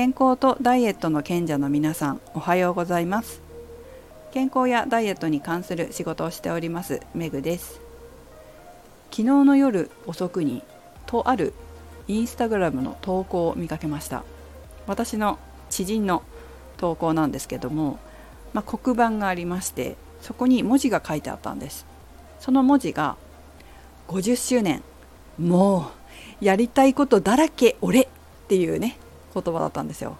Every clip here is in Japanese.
健康とダイエットの賢者の皆さんおはようございます。健康やダイエットに関する仕事をしておりますメグです。昨日の夜遅くにとあるインスタグラムの投稿を見かけました。私の知人の投稿なんですけども、まあ、黒板がありましてそこに文字が書いてあったんです。その文字が50周年もうやりたいことだらけ俺っていうね言葉だったんですよ。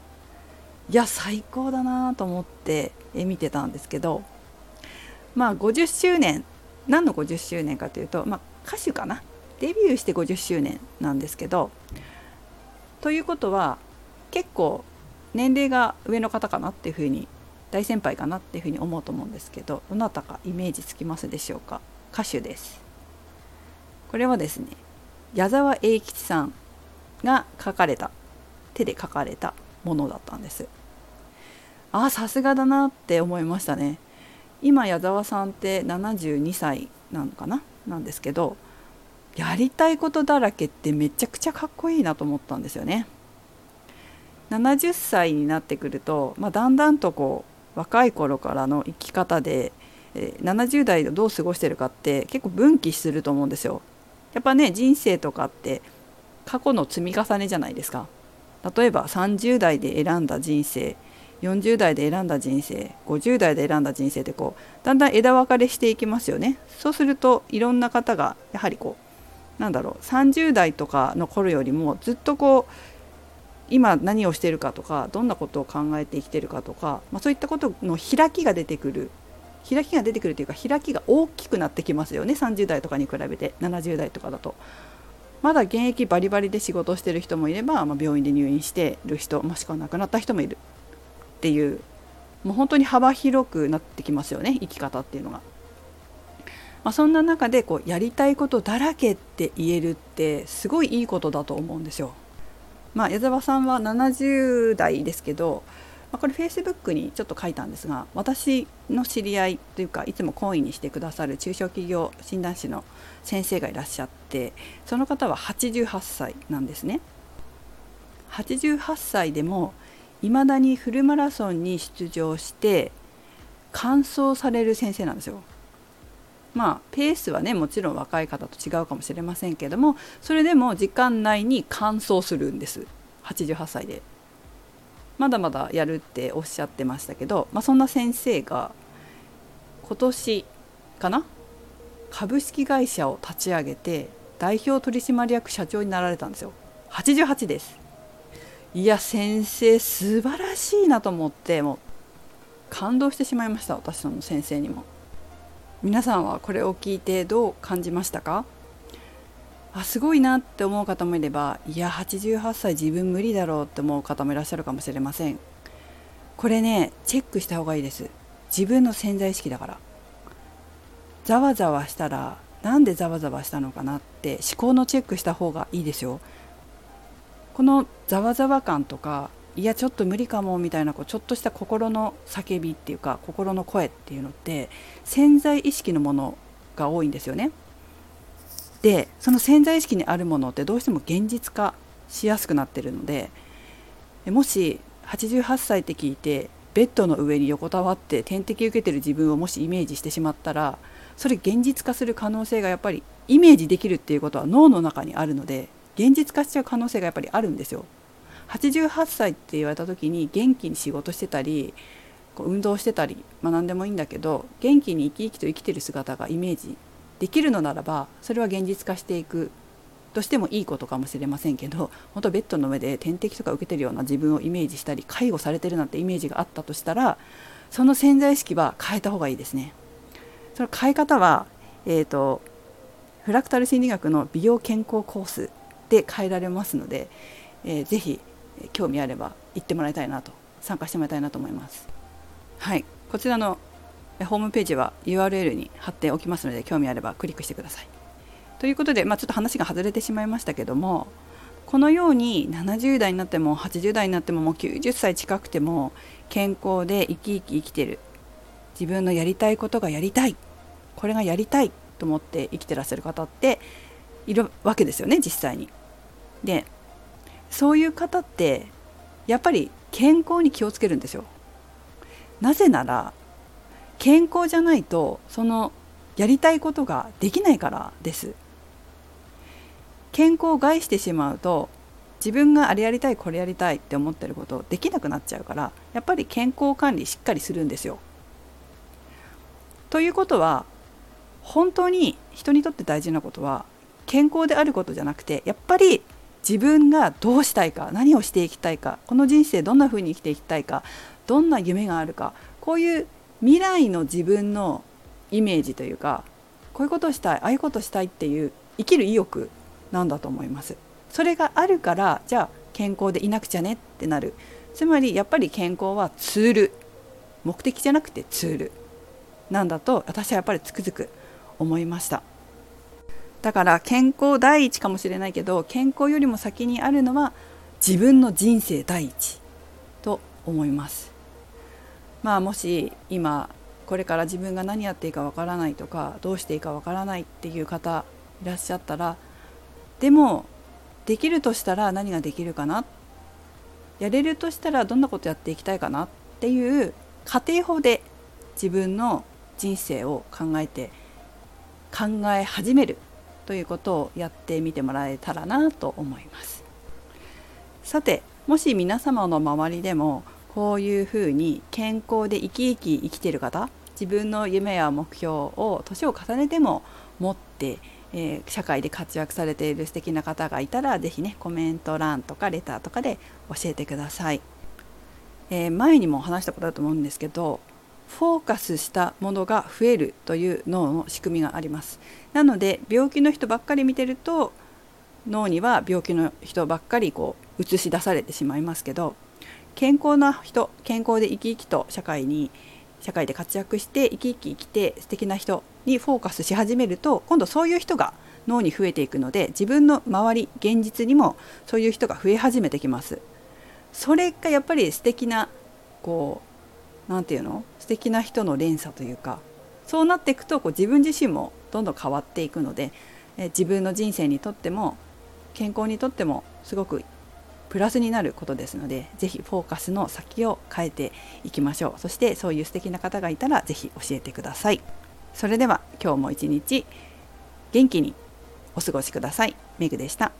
いや最高だなと思って見てたんですけどまあ50周年何の50周年かというと、まあ、歌手かな？デビューして50周年なんですけどということは結構年齢が上の方かなっていうふうに大先輩かなっていうふうに思うと思うんですけどどなたかイメージつきますでしょうか？歌手です。これはですね矢沢永吉さんが書かれた手で書かれたものだったんです。ああさすがだなって思いましたね。今矢沢さんって72歳なのかな？なんですけどやりたいことだらけってめちゃくちゃかっこいいなと思ったんですよね。70歳になってくると、まあ、だんだんとこう若い頃からの生き方で、えー、70代をどう過ごしてるかって結構分岐すると思うんですよ。やっぱね人生とかって過去の積み重ねじゃないですか。例えば30代で選んだ人生40代で選んだ人生50代で選んだ人生ってこうだんだん枝分かれしていきますよね。そうするといろんな方がやはりこうなんだろう30代とかの頃よりもずっとこう今何をしているかとかどんなことを考えて生きてるかとか、まあ、そういったことの開きが出てくる。開きが出てくるというか開きが大きくなってきますよね。30代とかに比べて70代とかだと。まだ現役バリバリで仕事してる人もいれば、まあ、病院で入院してる人もしくは亡くなった人もいるっていうもう本当に幅広くなってきますよね生き方っていうのが。まあ、そんな中でこうやりたいことだらけって言えるってすごいいいことだと思うんですよ。まあ、矢沢さんは70代ですけど、まあ、これフェイスブックにちょっと書いたんですが私の知り合いというかいつも懇意にしてくださる中小企業診断士の先生がいらっしゃってその方は88歳なんですね。88歳でもいまだにフルマラソンに出場して完走される先生なんですよ。まあペースはねもちろん若い方と違うかもしれませんけどもそれでも時間内に完走するんです88歳で。まだまだやるっておっしゃってましたけど、まあ、そんな先生が今年かな？株式会社を立ち上げて代表取締役社長になられたんですよ。88です。いや先生素晴らしいなと思ってもう感動してしまいました。私の先生にも。皆さんはこれを聞いてどう感じましたか？あすごいなって思う方もいればいや88歳自分無理だろうって思う方もいらっしゃるかもしれません。これねチェックした方がいいです。自分の潜在意識だから。ざわざわしたらなんでざわざわしたのかなって思考のチェックした方がいいですよ。このざわざわ感とかいやちょっと無理かもみたいなこうちょっとした心の叫びっていうか心の声っていうのって潜在意識のものが多いんですよね。でその潜在意識にあるものってどうしても現実化しやすくなってるのでもし88歳って聞いてベッドの上に横たわって点滴受けてる自分をもしイメージしてしまったらそれ現実化する可能性がやっぱりイメージできるっていうことは脳の中にあるので現実化しちゃう可能性がやっぱりあるんですよ。88歳って言われた時に元気に仕事してたりこう運動してたり、まあ、何でもいいんだけど元気に生き生きと生きてる姿がイメージできるのならばそれは現実化していくとしてもいいことかもしれませんけど本当ベッドの上で点滴とか受けてるような自分をイメージしたり介護されてるなんてイメージがあったとしたらその潜在意識は変えた方がいいですね。その変え方は、えーと、フラクタル心理学の美容健康コースで変えられますので、えー、ぜひ興味あれば行ってもらいたいなと参加してもらいたいなと思いますはいこちらのホームページは URL に貼っておきますので興味あればクリックしてくださいということで、まあ、ちょっと話が外れてしまいましたけどもこのように70代になっても80代になってももう90歳近くても健康で生き生き生きてる自分のやりたいことがやりたいこれがやりたいと思って生きてらっしゃる方っているわけですよね実際に。でそういう方ってやっぱり健康に気をつけるんですよなぜなら健康じゃないとそのやりたいことができないからです健康を害してしまうと自分があれやりたいこれやりたいって思ってることできなくなっちゃうからやっぱり健康管理しっかりするんですよ。ということは本当に人にとって大事なことは健康であることじゃなくてやっぱり自分がどうしたいか何をしていきたいかこの人生どんな風に生きていきたいかどんな夢があるかこういう未来の自分のイメージというかこういうことをしたいああいうことしたいっていう生きる意欲なんだと思います。それがあるからじゃあ健康でいなくちゃねってなる。つまりやっぱり健康はツール。目的じゃなくてツール。なんだと私はやっぱりつくづく思いました。だから健康第一かもしれないけど健康よりも先にあるのは自分の人生第一と思います。まあもし今これから自分が何やっていいかわからないとかどうしていいかわからないっていう方いらっしゃったらでもできるとしたら何ができるかな？やれるとしたらどんなことやっていきたいかなっていう家庭法で自分の人生を考えて考え始めるということをやってみてもらえたらなと思います。さてもし皆様の周りでもこういうふうに健康で生き生き生きてる方自分の夢や目標を年を重ねても持ってえー、社会で活躍されている素敵な方がいたら是非ねコメント欄とかレターとかで教えてください、えー、前にも話したことだと思うんですけどフォーカスしたものが増えるという脳の仕組みがあります。なので病気の人ばっかり見てると脳には病気の人ばっかりこう映し出されてしまいますけど健康な人健康で生き生きと社会に社会で活躍して生き生き生きて素敵な人にフォーカスし始めると今度そういう人が脳に増えていくので自分の周り現実にもそういう人が増え始めてきます。それがやっぱり素敵なこう何て言うの？素敵な人の連鎖というかそうなっていくとこう自分自身もどんどん変わっていくのでえ自分の人生にとっても健康にとってもすごくプラスになることですので是非フォーカスの先を変えていきましょうそしてそういう素敵な方がいたら是非教えてください。それでは今日も一日元気にお過ごしください。メグでした。